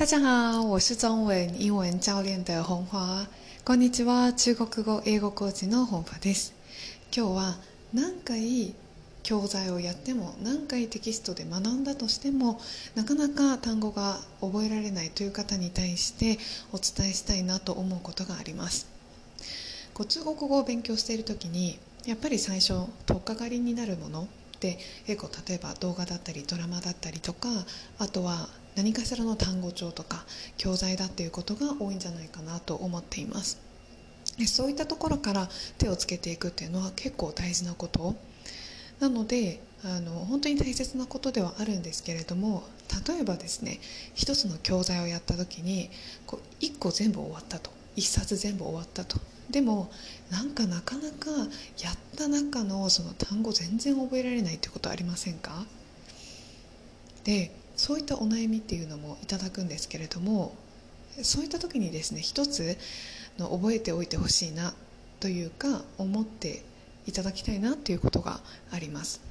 大家好，我是中文英文教練的本華。こんにちは、中国語英語コーチの本華です。今日は何回教材をやっても何回テキストで学んだとしてもなかなか単語が覚えられないという方に対してお伝えしたいなと思うことがあります。こう中国語を勉強している時にやっぱり最初取っかかりになるもので結構例えば動画だったりドラマだったりとかあとは何かしらの単語帳とか教材だっていうことが多いんじゃないかなと思っています。そういったところから手をつけていくっていうのは結構大事なこと。なのであの本当に大切なことではあるんですけれども例えばですね一つの教材をやった時にこう1個全部終わったと。1冊全部終わったと。でもなんかなかなかやった中のその単語全然覚えられないってことありませんか？でそういったお悩みっていうのもいただくんですけれどもそういった時にですね一つの覚えておいてほしいなというか思っていただきたいなっていうことがあります。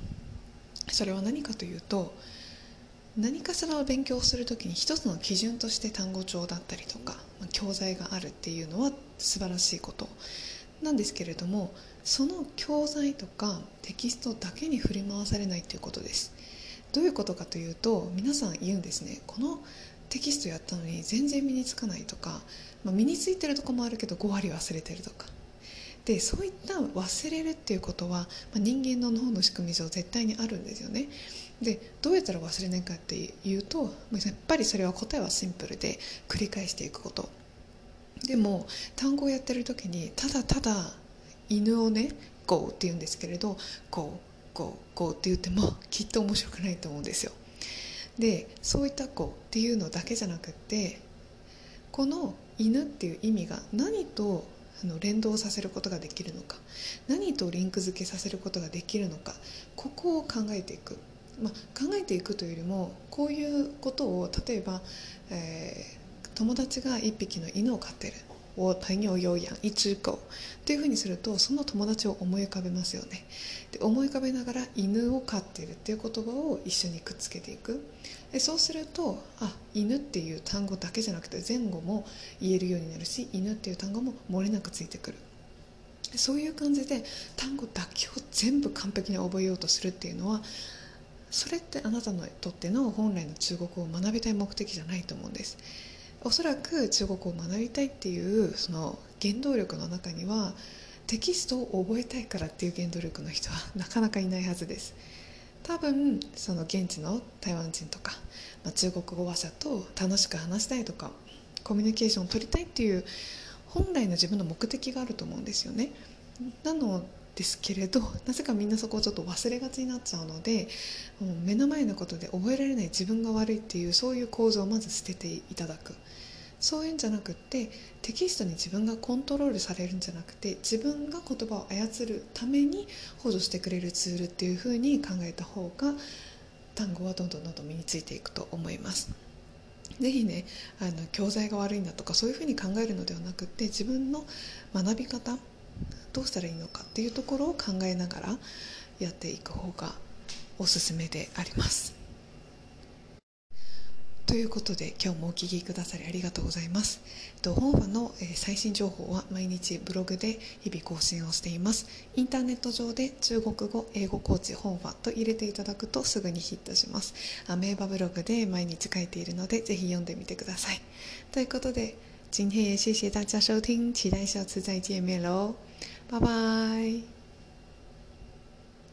それは何かというと何かしらを勉強する時に一つの基準として単語帳だったりとか教材があるっていうのは素晴らしいこと。なんですけれどもその教材とかテキストだけに振り回されないということです。どういうことかというと皆さん言うんですね。このテキストやったのに全然身につかないとか、まあ、身についてるとこもあるけど5割忘れてるとか。でそういった忘れるっていうことは、まあ、人間の脳の仕組み上絶対にあるんですよね。でどうやったら忘れないかっていうとやっぱりそれは答えはシンプルで繰り返していくこと。でも単語をやってる時にただただ犬をね「GO」って言うんですけれど「GO」「GO」「GO」って言ってもきっと面白くないと思うんですよ。でそういった「GO」っていうのだけじゃなくってこの犬っていう意味が何とあの連動させることができるのか何とリンク付けさせることができるのかここを考えていく、まあ、考えていくというよりもこういうことを例えば、えー、友達が1匹の犬を飼ってる。我朋友有養一只狗というふうにするとその友達を思い浮かべますよね。で思い浮かべながら犬を飼っているっていう言葉を一緒にくっつけていく。でそうするとあ犬っていう単語だけじゃなくて前後も言えるようになるし犬っていう単語も漏れなくついてくる。そういう感じで単語だけを全部完璧に覚えようとするっていうのはそれってあなたにとっての本来の中国語を学びたい目的じゃないと思うんです。おそらく中国語を学びたいっていうその原動力の中にはテキストを覚えたいからっていう原動力の人はなかなかいないはずです。多分その現地の台湾人とか、まあ、中国語話者と楽しく話したいとかコミュニケーションを取りたいっていう本来の自分の目的があると思うんですよね。なのですけれどなぜかみんなそこをちょっと忘れがちになっちゃうのでもう目の前のことで覚えられない自分が悪いっていうそういう構造をまず捨てていただくそういうんじゃなくってテキストに自分がコントロールされるんじゃなくて自分が言葉を操るために補助してくれるツールっていうふうに考えた方が単語はどんどんどんどん身についていくと思います。ぜひねあの教材が悪いんだとかそういうふうに考えるのではなくって自分の学び方どうしたらいいのかっていうところを考えながらやっていく方がおすすめであります。ということで今日もお聴きくださりありがとうございます。本話の最新情報は毎日ブログで日々更新をしています。インターネット上で中国語、英語コーチ本話と入れていただくとすぐにヒットします。アメーバブログで毎日書いているのでぜひ読んでみてください。ということで今天也谢谢大家收听，期待下次再见面喽，拜拜。